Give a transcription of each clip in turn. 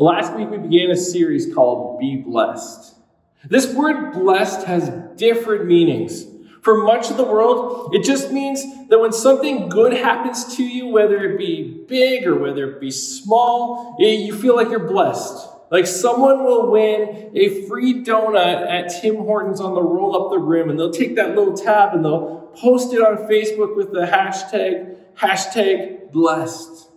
Last week we began a series called Be Blessed. This word blessed has different meanings. For much of the world, it just means that when something good happens to you, whether it be big or whether it be small, eh, you feel like you're blessed. Like someone will win a free donut at Tim Hortons on the roll up the rim, and they'll take that little tab and they'll post it on Facebook with the hashtag, hashtag blessed.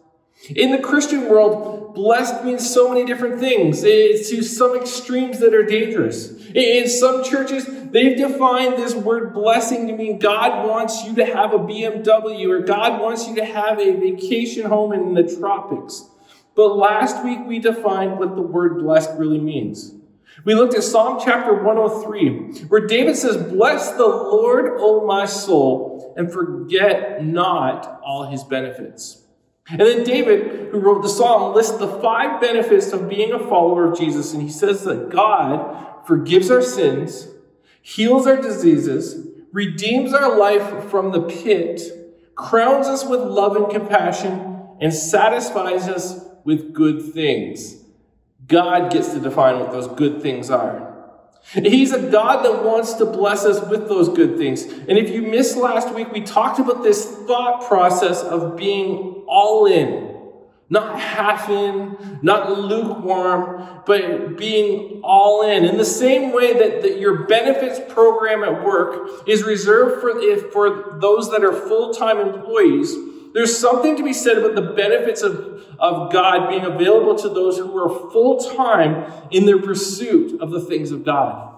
In the Christian world, blessed means so many different things. It's to some extremes that are dangerous. In some churches, they've defined this word blessing to mean God wants you to have a BMW or God wants you to have a vacation home in the tropics. But last week we defined what the word blessed really means. We looked at Psalm chapter 103, where David says, Bless the Lord, O my soul, and forget not all his benefits. And then David, who wrote the psalm, lists the five benefits of being a follower of Jesus. And he says that God forgives our sins, heals our diseases, redeems our life from the pit, crowns us with love and compassion, and satisfies us with good things. God gets to define what those good things are. He's a God that wants to bless us with those good things. And if you missed last week, we talked about this thought process of being all in. Not half in, not lukewarm, but being all in. In the same way that, that your benefits program at work is reserved for, if, for those that are full time employees, there's something to be said about the benefits of, of God being available to those who are full time in their pursuit of the things of God,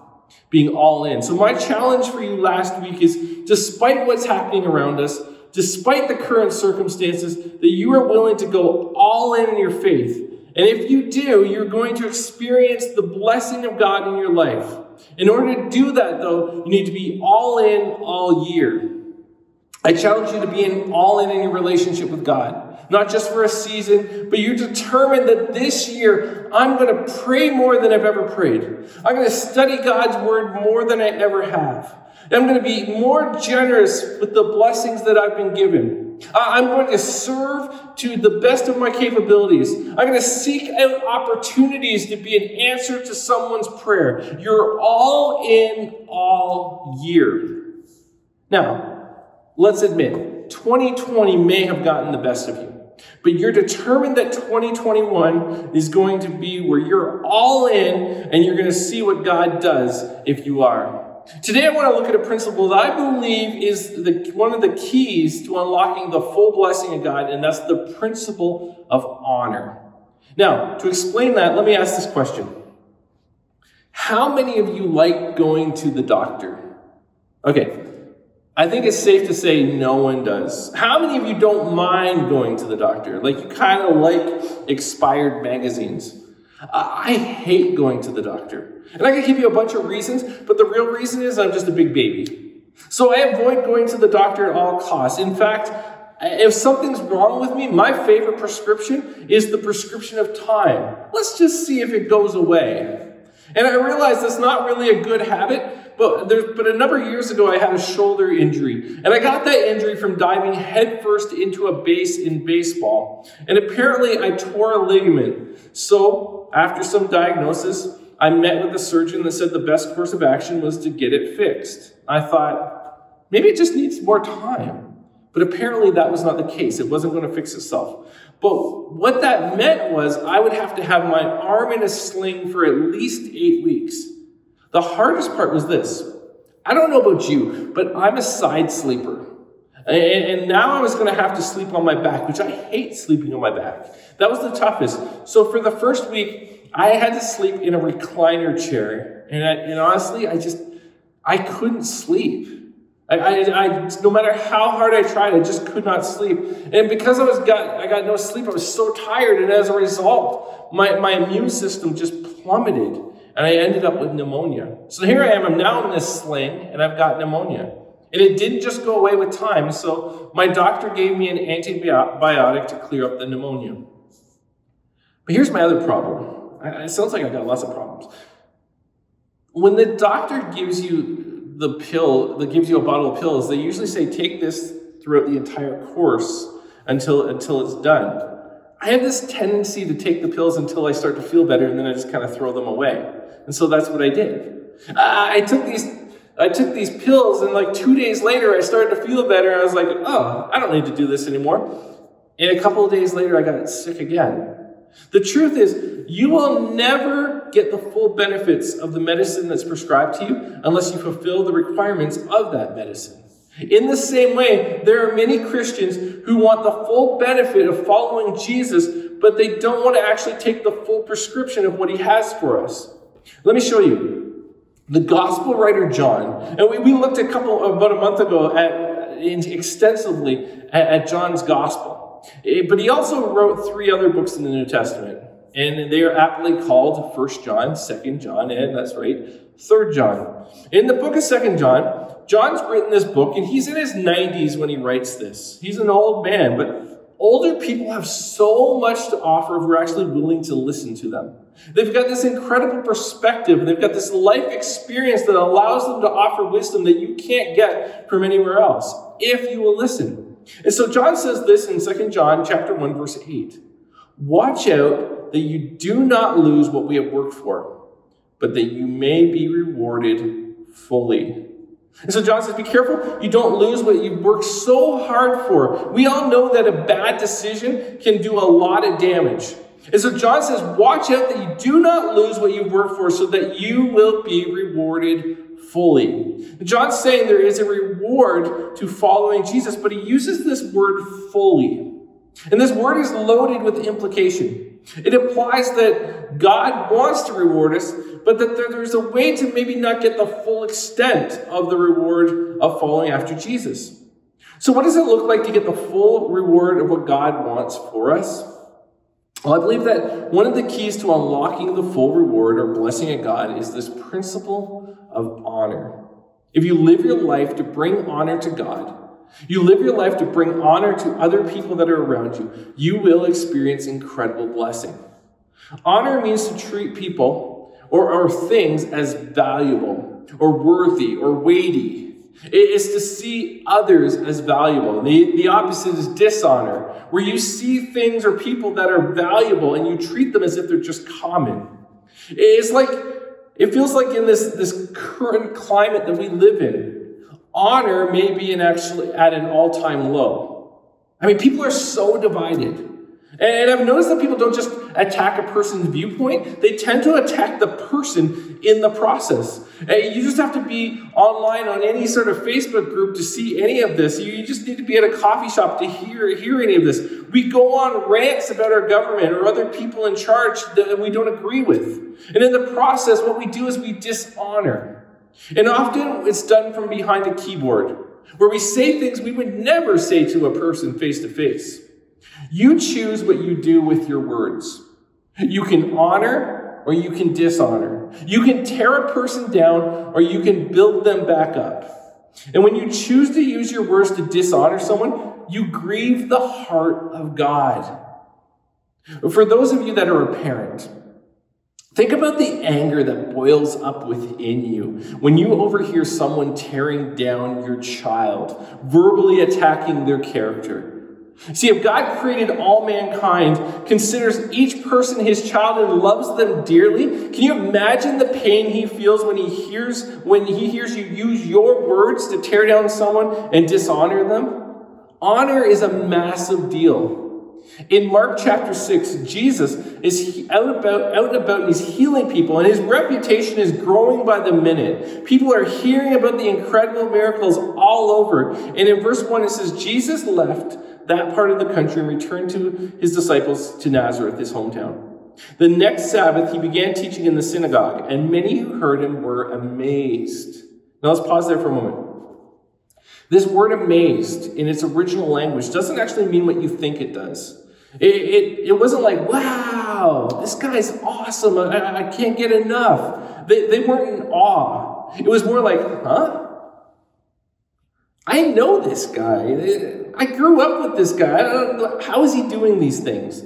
being all in. So, my challenge for you last week is despite what's happening around us, despite the current circumstances, that you are willing to go all in in your faith. And if you do, you're going to experience the blessing of God in your life. In order to do that, though, you need to be all in all year. I challenge you to be in, all in in your relationship with God. Not just for a season, but you're determined that this year I'm going to pray more than I've ever prayed. I'm going to study God's word more than I ever have. I'm going to be more generous with the blessings that I've been given. I'm going to serve to the best of my capabilities. I'm going to seek out opportunities to be an answer to someone's prayer. You're all in all year. Now, let's admit, 2020 may have gotten the best of you. But you're determined that 2021 is going to be where you're all in and you're going to see what God does if you are. Today, I want to look at a principle that I believe is the, one of the keys to unlocking the full blessing of God, and that's the principle of honor. Now, to explain that, let me ask this question How many of you like going to the doctor? Okay, I think it's safe to say no one does. How many of you don't mind going to the doctor? Like you kind of like expired magazines. I hate going to the doctor. And I can give you a bunch of reasons, but the real reason is I'm just a big baby. So I avoid going to the doctor at all costs. In fact, if something's wrong with me, my favorite prescription is the prescription of time. Let's just see if it goes away. And I realize that's not really a good habit but, but a number of years ago, I had a shoulder injury. And I got that injury from diving headfirst into a base in baseball. And apparently, I tore a ligament. So, after some diagnosis, I met with a surgeon that said the best course of action was to get it fixed. I thought, maybe it just needs more time. But apparently, that was not the case. It wasn't going to fix itself. But what that meant was I would have to have my arm in a sling for at least eight weeks. The hardest part was this. I don't know about you, but I'm a side sleeper. And, now I was going to have to sleep on my back, which I hate sleeping on my back. That was the toughest. So for the first week, I had to sleep in a recliner chair. And, I, and honestly, I just, I couldn't sleep. I, I, I, no matter how hard I tried, I just could not sleep. And because I was got, I got no sleep, I was so tired. And as a result, my, my immune system just plummeted and I ended up with pneumonia. So here I am, I'm now in this sling, and I've got pneumonia. And it didn't just go away with time, so my doctor gave me an antibiotic to clear up the pneumonia. But here's my other problem. It sounds like I've got lots of problems. When the doctor gives you the pill, that gives you a bottle of pills, they usually say take this throughout the entire course until, until it's done. I have this tendency to take the pills until I start to feel better, and then I just kind of throw them away. And so that's what I did. I took these I took these pills, and like two days later, I started to feel better. I was like, oh, I don't need to do this anymore. And a couple of days later, I got sick again. The truth is, you will never get the full benefits of the medicine that's prescribed to you unless you fulfill the requirements of that medicine. In the same way, there are many Christians who want the full benefit of following Jesus, but they don't want to actually take the full prescription of what he has for us. Let me show you. The gospel writer John, and we, we looked a couple about a month ago at extensively at, at John's gospel. Eh, but he also wrote three other books in the New Testament. And they are aptly called First John, Second John, and that's right, Third John. In the book of Second John, John's written this book, and he's in his 90s when he writes this. He's an old man, but older people have so much to offer if we're actually willing to listen to them. They've got this incredible perspective, they've got this life experience that allows them to offer wisdom that you can't get from anywhere else, if you will listen. And so John says this in 2 John chapter 1, verse 8. Watch out that you do not lose what we have worked for, but that you may be rewarded fully. And so John says, be careful you don't lose what you've worked so hard for. We all know that a bad decision can do a lot of damage. And so John says, watch out that you do not lose what you've worked for so that you will be rewarded fully. John's saying there is a reward to following Jesus, but he uses this word fully. And this word is loaded with implication. It implies that God wants to reward us, but that there's a way to maybe not get the full extent of the reward of following after Jesus. So, what does it look like to get the full reward of what God wants for us? Well, I believe that one of the keys to unlocking the full reward or blessing of God is this principle of honor. If you live your life to bring honor to God, you live your life to bring honor to other people that are around you, you will experience incredible blessing. Honor means to treat people or, or things as valuable or worthy or weighty. It is to see others as valuable. The, the opposite is dishonor, where you see things or people that are valuable and you treat them as if they're just common. It's like, it feels like in this, this current climate that we live in, honor may be in actually at an all-time low. I mean, people are so divided. And I've noticed that people don't just attack a person's viewpoint, they tend to attack the person in the process. You just have to be online on any sort of Facebook group to see any of this. You just need to be at a coffee shop to hear, hear any of this. We go on rants about our government or other people in charge that we don't agree with. And in the process, what we do is we dishonor. And often it's done from behind a keyboard, where we say things we would never say to a person face to face. You choose what you do with your words. You can honor or you can dishonor. You can tear a person down or you can build them back up. And when you choose to use your words to dishonor someone, you grieve the heart of God. For those of you that are a parent, Think about the anger that boils up within you when you overhear someone tearing down your child, verbally attacking their character. See, if God created all mankind, considers each person his child, and loves them dearly, can you imagine the pain he feels when he hears when he hears you use your words to tear down someone and dishonor them? Honor is a massive deal. In Mark chapter 6, Jesus is out, about, out and about and he's healing people, and his reputation is growing by the minute. People are hearing about the incredible miracles all over. And in verse 1, it says, Jesus left that part of the country and returned to his disciples to Nazareth, his hometown. The next Sabbath, he began teaching in the synagogue, and many who heard him were amazed. Now let's pause there for a moment. This word amazed in its original language doesn't actually mean what you think it does. It, it, it wasn't like, wow, this guy's awesome. I, I can't get enough. They, they weren't in awe. It was more like, huh? I know this guy. I grew up with this guy. How is he doing these things?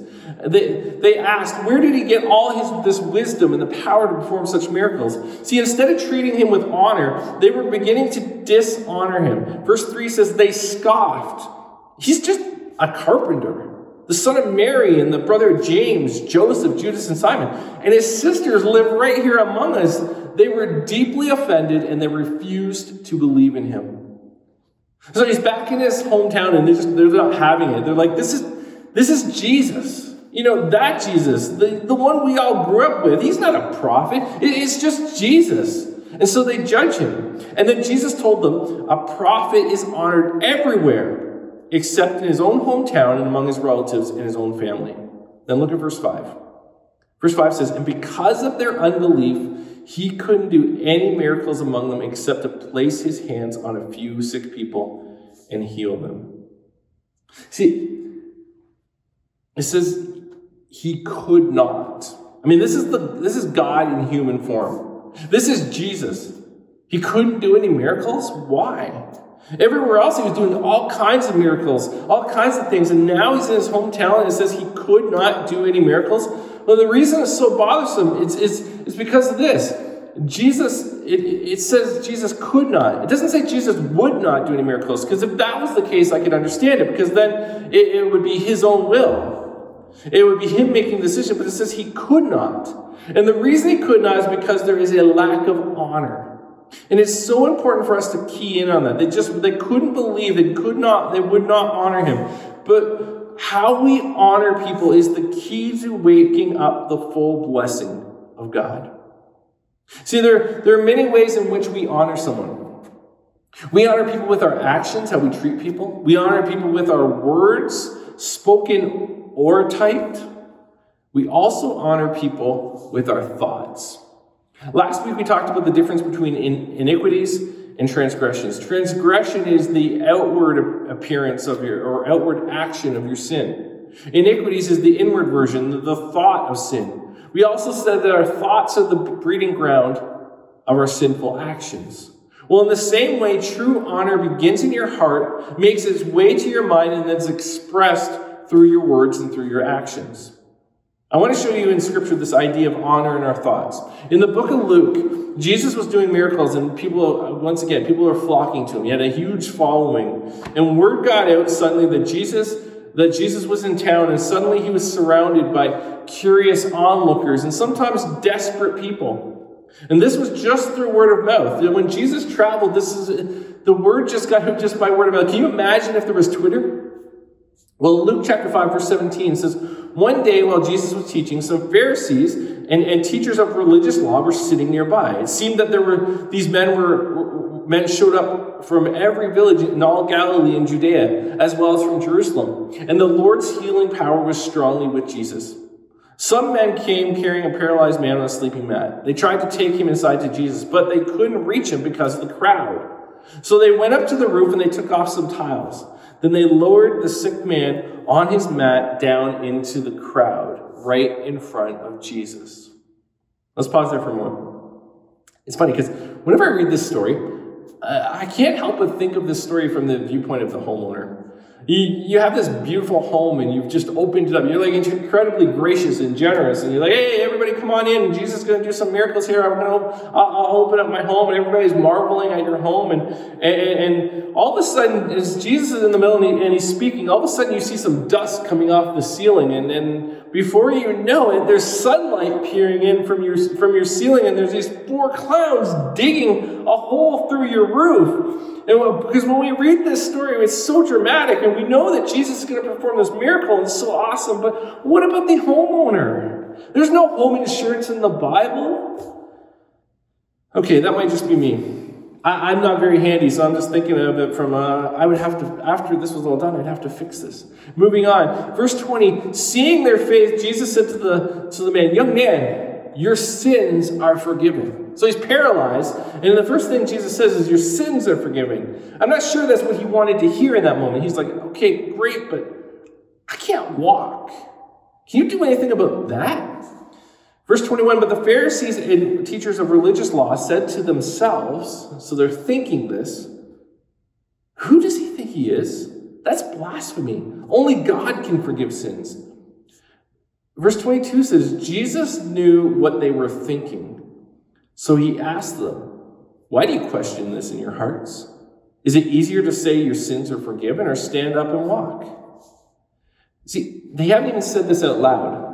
They, they asked, where did he get all his this wisdom and the power to perform such miracles? See, instead of treating him with honor, they were beginning to dishonor him. Verse 3 says, they scoffed. He's just a carpenter. the son of Mary and the brother of James, Joseph, Judas, and Simon. And his sisters live right here among us. They were deeply offended and they refused to believe in him. So he's back in his hometown and they're just they're not having it. They're like, this is this is Jesus. You know, that Jesus, the, the one we all grew up with, he's not a prophet. It's just Jesus. And so they judge him. And then Jesus told them, a prophet is honored everywhere except in his own hometown and among his relatives and his own family. Then look at verse 5. Verse 5 says, And because of their unbelief, he couldn't do any miracles among them except to place his hands on a few sick people and heal them. See, it says he could not. I mean, this is the this is God in human form. This is Jesus. He couldn't do any miracles. Why? Everywhere else, he was doing all kinds of miracles, all kinds of things. And now he's in his hometown and it says he could not do any miracles. Well, the reason it's so bothersome is, is, is because of this. Jesus, it, it says Jesus could not. It doesn't say Jesus would not do any miracles, because if that was the case, I could understand it, because then it, it would be his own will. It would be him making the decision, but it says he could not. And the reason he could not is because there is a lack of honor. And it's so important for us to key in on that. They just they couldn't believe, they could not, they would not honor him. But how we honor people is the key to waking up the full blessing of God. See, there, there are many ways in which we honor someone. We honor people with our actions, how we treat people. We honor people with our words, spoken or typed. We also honor people with our thoughts. Last week we talked about the difference between in- iniquities and transgressions. Transgression is the outward appearance of your, or outward action of your sin. Iniquities is the inward version, the thought of sin. We also said that our thoughts are the breeding ground of our sinful actions. Well, in the same way, true honor begins in your heart, makes its way to your mind, and then is expressed through your words and through your actions. I want to show you in Scripture this idea of honor in our thoughts. In the book of Luke, Jesus was doing miracles, and people, once again, people were flocking to him. He had a huge following. And word got out suddenly that Jesus, that Jesus was in town, and suddenly he was surrounded by curious onlookers and sometimes desperate people. And this was just through word of mouth. When Jesus traveled, this is the word just got out just by word of mouth. Can you imagine if there was Twitter? Well, Luke chapter 5, verse 17 says, One day while Jesus was teaching, some Pharisees and, and teachers of religious law were sitting nearby. It seemed that there were these men were men showed up from every village in all Galilee and Judea, as well as from Jerusalem. And the Lord's healing power was strongly with Jesus. Some men came carrying a paralyzed man on a sleeping mat. They tried to take him inside to Jesus, but they couldn't reach him because of the crowd. So they went up to the roof and they took off some tiles. Then they lowered the sick man on his mat down into the crowd, right in front of Jesus. Let's pause there for a moment. It's funny because whenever I read this story, Uh, I can't help but think of this story from the viewpoint of the homeowner. You, you have this beautiful home and you've just opened it up. You're like incredibly gracious and generous. And you're like, hey, everybody come on in. Jesus is going to do some miracles here. I'm going to, I'll, I'll open up my home. And everybody's marveling at your home. And, and, and all of a sudden, as Jesus is in the middle and, he, and he's speaking, all of a sudden you see some dust coming off the ceiling. And, and before you know it, there's sunlight peering in from your, from your ceiling. And there's these four clowns digging a hole through your roof. And because when we read this story, it's so dramatic, and we know that Jesus is going to perform this miracle, and it's so awesome. But what about the homeowner? There's no home insurance in the Bible. Okay, that might just be me. I, am not very handy, so I'm just thinking of it from, uh, I would have to, after this was all done, I'd have to fix this. Moving on. Verse 20, seeing their faith, Jesus said to the, to the man, Young man, your sins are forgiven. So he's paralyzed, and the first thing Jesus says is, Your sins are forgiven. I'm not sure that's what he wanted to hear in that moment. He's like, Okay, great, but I can't walk. Can you do anything about that? Verse 21 But the Pharisees and teachers of religious law said to themselves, so they're thinking this, Who does he think he is? That's blasphemy. Only God can forgive sins. Verse 22 says, Jesus knew what they were thinking. So he asked them, Why do you question this in your hearts? Is it easier to say your sins are forgiven or stand up and walk? See, they haven't even said this out loud.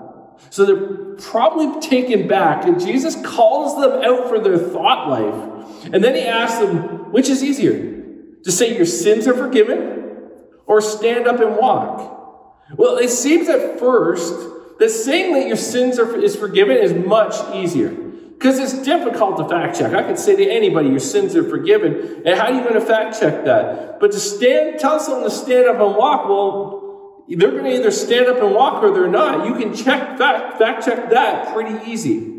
So they're probably taken back, and Jesus calls them out for their thought life. And then he asks them, which is easier? To say your sins are forgiven or stand up and walk? Well, it seems at first that saying that your sins are, is forgiven is much easier. Because it's difficult to fact check. I could say to anybody, your sins are forgiven. And how are you going to fact check that? But to stand, tell someone to stand up and walk, well, they're going to either stand up and walk or they're not. You can check fact, fact check that pretty easy.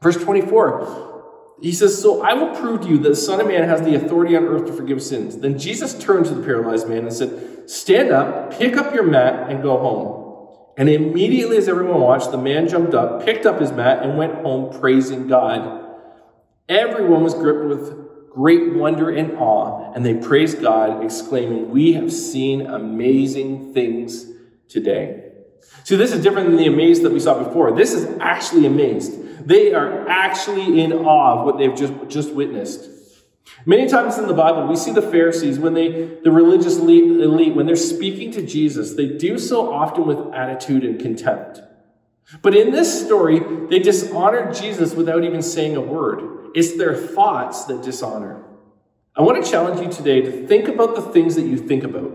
Verse 24. He says, So I will prove to you that the Son of Man has the authority on earth to forgive sins. Then Jesus turned to the paralyzed man and said, Stand up, pick up your mat, and go home. And immediately as everyone watched, the man jumped up, picked up his mat, and went home praising God. Everyone was gripped with great wonder and awe, and they praised God, exclaiming, We have seen amazing things today. See, this is different than the amazed that we saw before. This is actually amazed. They are actually in awe of what they've just, just witnessed. Many times in the Bible, we see the Pharisees, when they, the religious elite, when they're speaking to Jesus, they do so often with attitude and contempt. But in this story, they dishonored Jesus without even saying a word. It's their thoughts that dishonor. I want to challenge you today to think about the things that you think about.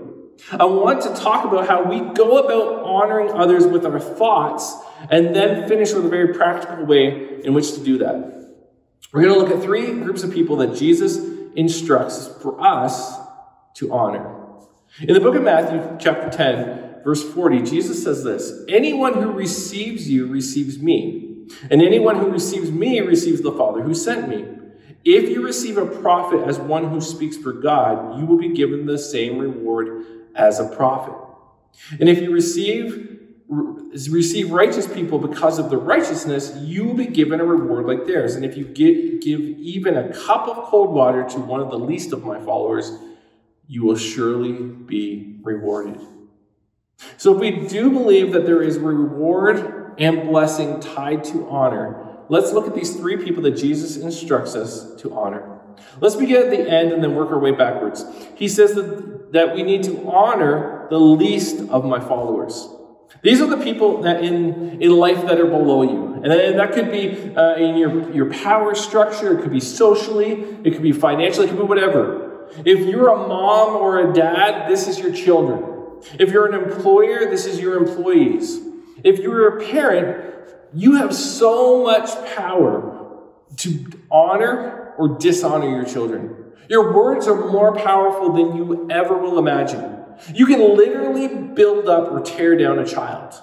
I want to talk about how we go about honoring others with our thoughts and then finish with a very practical way in which to do that. We're going to look at three groups of people that Jesus instructs for us to honor. In the book of Matthew, chapter 10, verse 40, Jesus says this Anyone who receives you receives me, and anyone who receives me receives the Father who sent me. If you receive a prophet as one who speaks for God, you will be given the same reward as a prophet. And if you receive receive righteous people because of the righteousness, you will be given a reward like theirs. And if you give, give even a cup of cold water to one of the least of my followers, you will surely be rewarded. So if we do believe that there is reward and blessing tied to honor, let's look at these three people that Jesus instructs us to honor. Let's begin at the end and then work our way backwards. He says that, that we need to honor the least of my followers. These are the people that in, in life that are below you. And that could be uh, in your, your power structure, it could be socially, it could be financially, it could be whatever. If you're a mom or a dad, this is your children. If you're an employer, this is your employees. If you're a parent, you have so much power to honor or dishonor your children. Your words are more powerful than you ever will imagine. You can literally build up or tear down a child.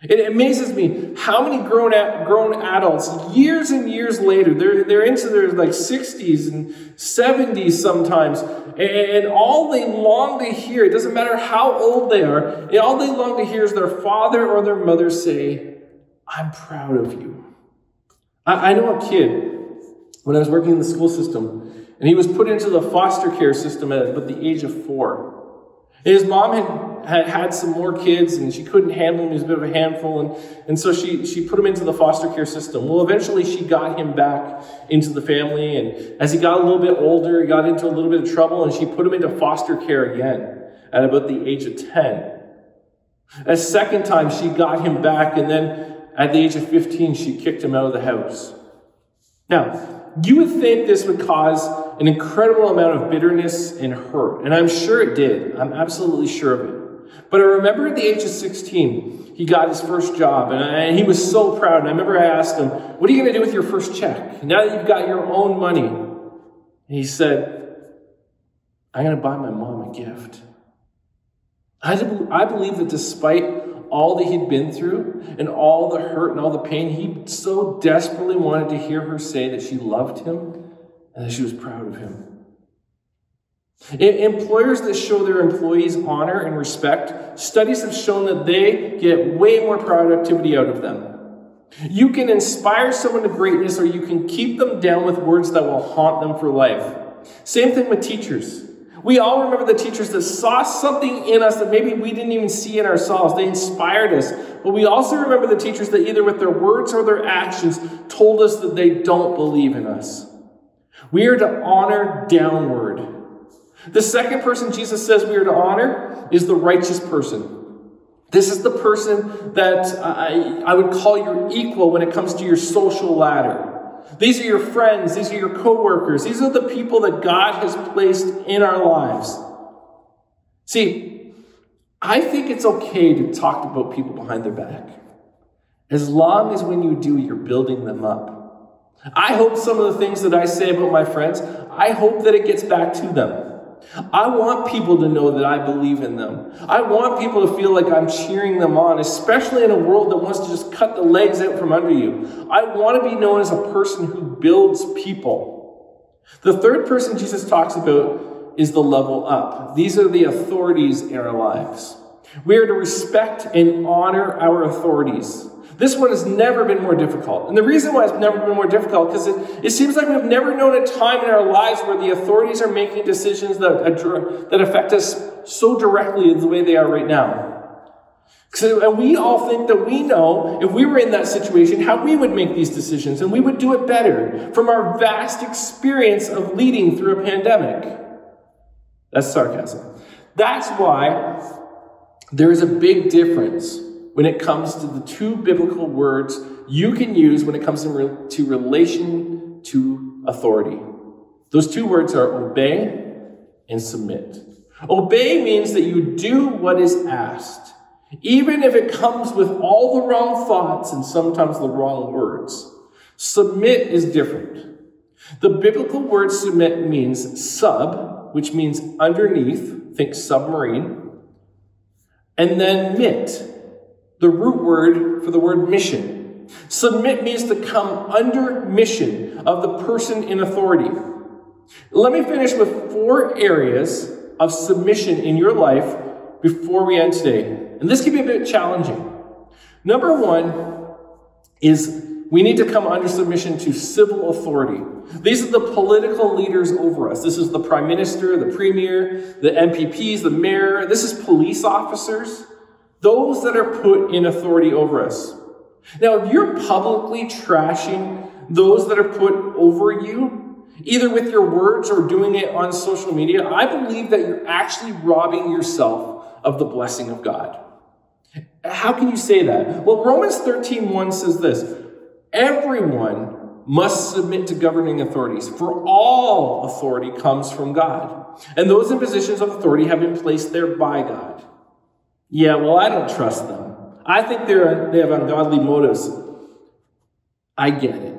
It amazes me how many grown, grown adults, years and years later, they're, they're into their like 60s and 70s sometimes, and, all they long to hear, it doesn't matter how old they are, all they long to hear is their father or their mother say, I'm proud of you. I, I know a kid, when I was working in the school system, and he was put into the foster care system at about the age of four. And His mom had, had had some more kids and she couldn't handle him. He was a bit of a handful. And, and so she, she put him into the foster care system. Well, eventually she got him back into the family. And as he got a little bit older, he got into a little bit of trouble and she put him into foster care again at about the age of 10. A second time she got him back. And then at the age of 15, she kicked him out of the house. Now, you would think this would cause an incredible amount of bitterness and hurt, and I'm sure it did. I'm absolutely sure of it. But I remember at the age of 16, he got his first job, and, I, and he was so proud. And I remember I asked him, What are you going to do with your first check? Now that you've got your own money. And he said, I'm going to buy my mom a gift. I, I believe that despite all that he'd been through and all the hurt and all the pain, he so desperately wanted to hear her say that she loved him and that she was proud of him. Employers that show their employees honor and respect, studies have shown that they get way more productivity out of them. You can inspire someone to greatness or you can keep them down with words that will haunt them for life. Same thing with teachers. We all remember the teachers that saw something in us that maybe we didn't even see in ourselves. They inspired us. But we also remember the teachers that either with their words or their actions told us that they don't believe in us. We are to honor downward. The second person Jesus says we are to honor is the righteous person. This is the person that I, I would call your equal when it comes to your social ladder. These are your friends, these are your coworkers, these are the people that God has placed in our lives. See, I think it's okay to talk about people behind their back. As long as when you do, you're building them up. I hope some of the things that I say about my friends, I hope that it gets back to them. I want people to know that I believe in them. I want people to feel like I'm cheering them on, especially in a world that wants to just cut the legs out from under you. I want to be known as a person who builds people. The third person Jesus talks about is the level up. These are the authorities in our lives. We are to respect and honor our authorities. This one has never been more difficult. And the reason why it's never been more difficult, is because it, it seems like we've never known a time in our lives where the authorities are making decisions that, uh, that affect us so directly in the way they are right now. So, and we all think that we know, if we were in that situation, how we would make these decisions, and we would do it better from our vast experience of leading through a pandemic. That's sarcasm. That's why there is a big difference when it comes to the two biblical words you can use when it comes to, re- to relation to authority. Those two words are obey and submit. Obey means that you do what is asked, even if it comes with all the wrong thoughts and sometimes the wrong words. Submit is different. The biblical word submit means sub, which means underneath, think submarine, and then mit, the root word for the word mission. Submit means to come under mission of the person in authority. Let me finish with four areas of submission in your life before we end today. And this can be a bit challenging. Number one is we need to come under submission to civil authority. These are the political leaders over us. This is the prime minister, the premier, the MPPs, the mayor. This is police officers those that are put in authority over us. Now, if you're publicly trashing those that are put over you, either with your words or doing it on social media, I believe that you're actually robbing yourself of the blessing of God. How can you say that? Well, Romans 13 1 says this Everyone must submit to governing authorities, for all authority comes from God. And those in positions of authority have been placed there by God. Yeah, well, I don't trust them. I think they're, they have ungodly motives. I get it.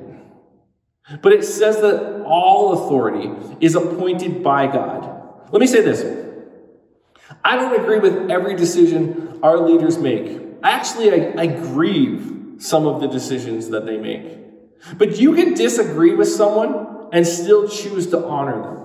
But it says that all authority is appointed by God. Let me say this I don't agree with every decision our leaders make. Actually, I, I grieve some of the decisions that they make. But you can disagree with someone and still choose to honor them.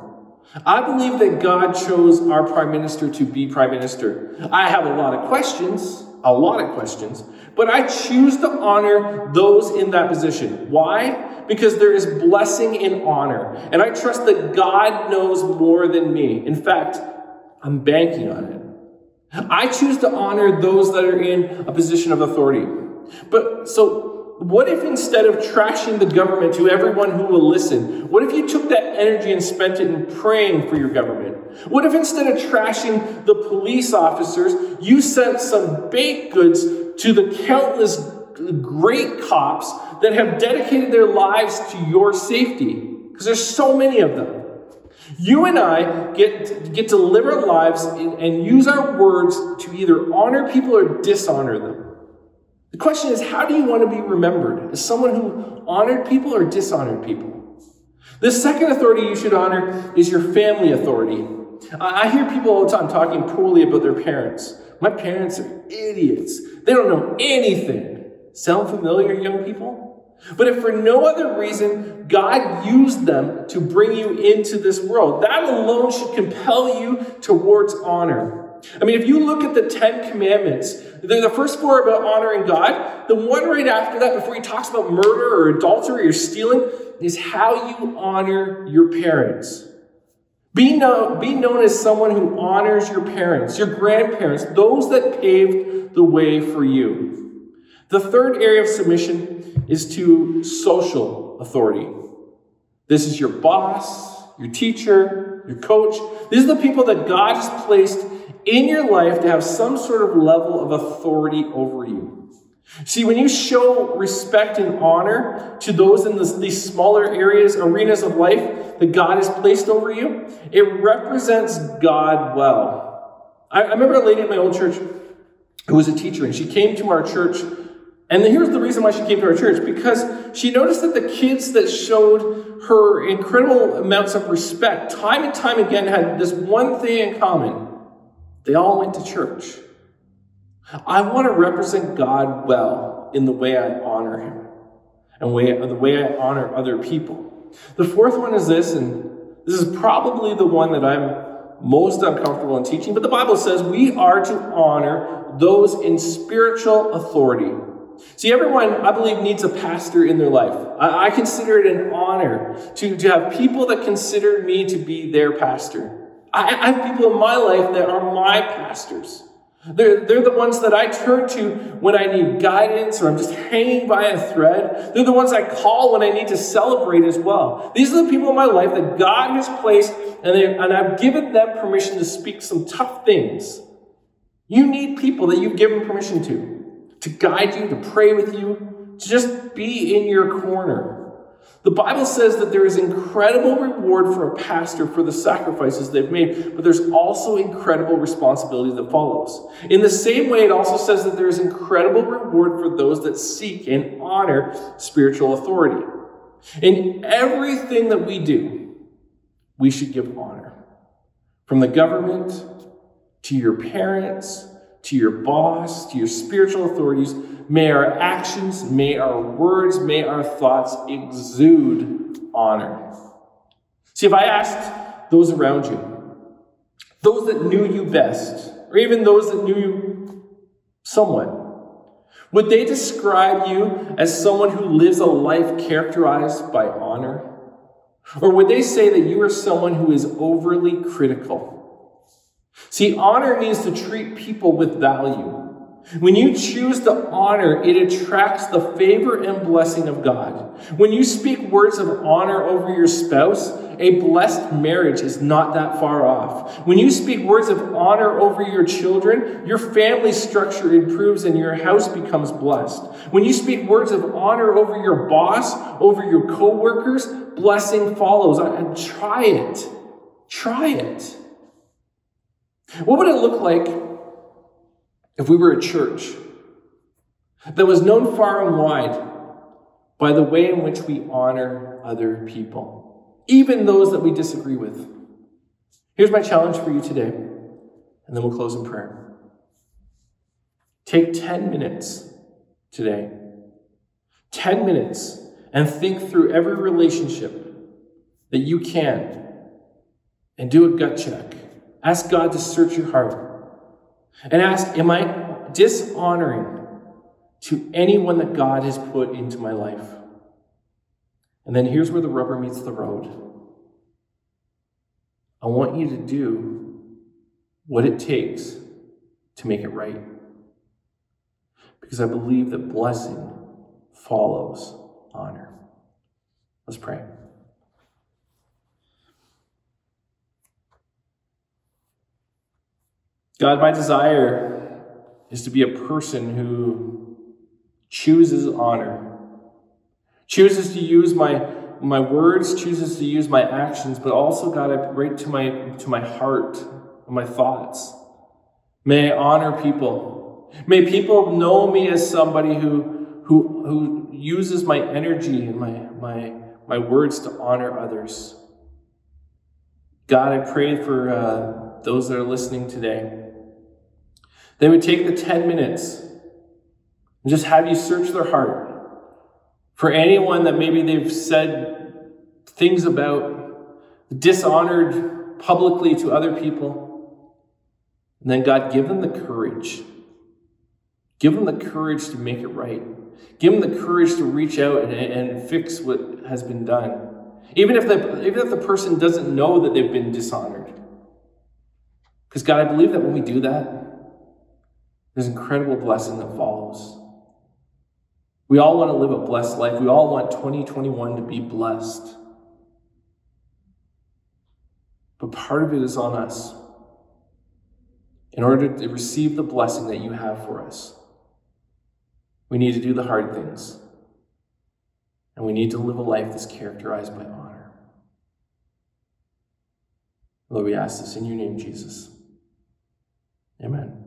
I believe that God chose our prime minister to be prime minister. I have a lot of questions, a lot of questions, but I choose to honor those in that position. Why? Because there is blessing in honor. And I trust that God knows more than me. In fact, I'm banking on it. I choose to honor those that are in a position of authority. But so what if instead of trashing the government to everyone who will listen, what if you took that energy and spent it in praying for your government? What if instead of trashing the police officers, you sent some baked goods to the countless great cops that have dedicated their lives to your safety? Because there's so many of them. You and I get, get to live our lives and, and use our words to either honor people or dishonor them. The question is, how do you want to be remembered? As someone who honored people or dishonored people? The second authority you should honor is your family authority. I hear people all the time talking poorly about their parents. My parents are idiots. They don't know anything. Sound familiar, young people? But if for no other reason, God used them to bring you into this world, that alone should compel you towards honor. I mean, if you look at the Ten Commandments, the first four about honoring God. The one right after that, before he talks about murder or adultery or stealing, is how you honor your parents. Be known, be known as someone who honors your parents, your grandparents, those that paved the way for you. The third area of submission is to social authority. This is your boss, your teacher, your coach. These are the people that God has placed in your life to have some sort of level of authority over you. See, when you show respect and honor to those in these smaller areas, arenas of life that God has placed over you, it represents God well. I, I remember a lady in my old church who was a teacher, and she came to our church. And here's the reason why she came to our church because she noticed that the kids that showed her incredible amounts of respect, time and time again, had this one thing in common they all went to church. I want to represent God well in the way I honor Him and way, the way I honor other people. The fourth one is this, and this is probably the one that I'm most uncomfortable in teaching, but the Bible says we are to honor those in spiritual authority. See, everyone, I believe, needs a pastor in their life. I, I consider it an honor to, to have people that consider me to be their pastor. I, have people in my life that are my pastors. They're, they're the ones that I turn to when I need guidance or I'm just hanging by a thread. They're the ones I call when I need to celebrate as well. These are the people in my life that God has placed and, they, and I've given them permission to speak some tough things. You need people that you've given permission to, to guide you, to pray with you, to just be in your corner. The Bible says that there is incredible reward for a pastor for the sacrifices they've made, but there's also incredible responsibility that follows. In the same way, it also says that there is incredible reward for those that seek and honor spiritual authority. In everything that we do, we should give honor. From the government to your parents, to your boss, to your spiritual authorities, May our actions, may our words, may our thoughts exude honor. See, if I asked those around you, those that knew you best, or even those that knew you somewhat, would they describe you as someone who lives a life characterized by honor? Or would they say that you are someone who is overly critical? See, honor means to treat people with value. When you choose to honor, it attracts the favor and blessing of God. When you speak words of honor over your spouse, a blessed marriage is not that far off. When you speak words of honor over your children, your family structure improves and your house becomes blessed. When you speak words of honor over your boss, over your coworkers, blessing follows. Try it. Try it. What would it look like if we were a church that was known far and wide by the way in which we honor other people, even those that we disagree with. Here's my challenge for you today, and then we'll close in prayer. Take 10 minutes today, 10 minutes, and think through every relationship that you can and do a gut check. Ask God to search your heart and ask, Am I dishonoring to anyone that God has put into my life? And then here's where the rubber meets the road. I want you to do what it takes to make it right. Because I believe that blessing follows honor. Let's pray. God, my desire is to be a person who chooses honor, chooses to use my, my words, chooses to use my actions, but also, God, I pray to my, to my heart and my thoughts. May I honor people. May people know me as somebody who, who, who uses my energy and my, my, my words to honor others. God, I pray for uh, those that are listening today. They would take the 10 minutes and just have you search their heart for anyone that maybe they've said things about, dishonored publicly to other people. And then, God, give them the courage. Give them the courage to make it right. Give them the courage to reach out and, and fix what has been done. Even if, the, even if the person doesn't know that they've been dishonored. Because, God, I believe that when we do that, there's incredible blessing that follows. We all want to live a blessed life. We all want 2021 to be blessed. But part of it is on us. in order to receive the blessing that you have for us, we need to do the hard things. And we need to live a life that's characterized by honor. Lord, we ask this in your name, Jesus. Amen.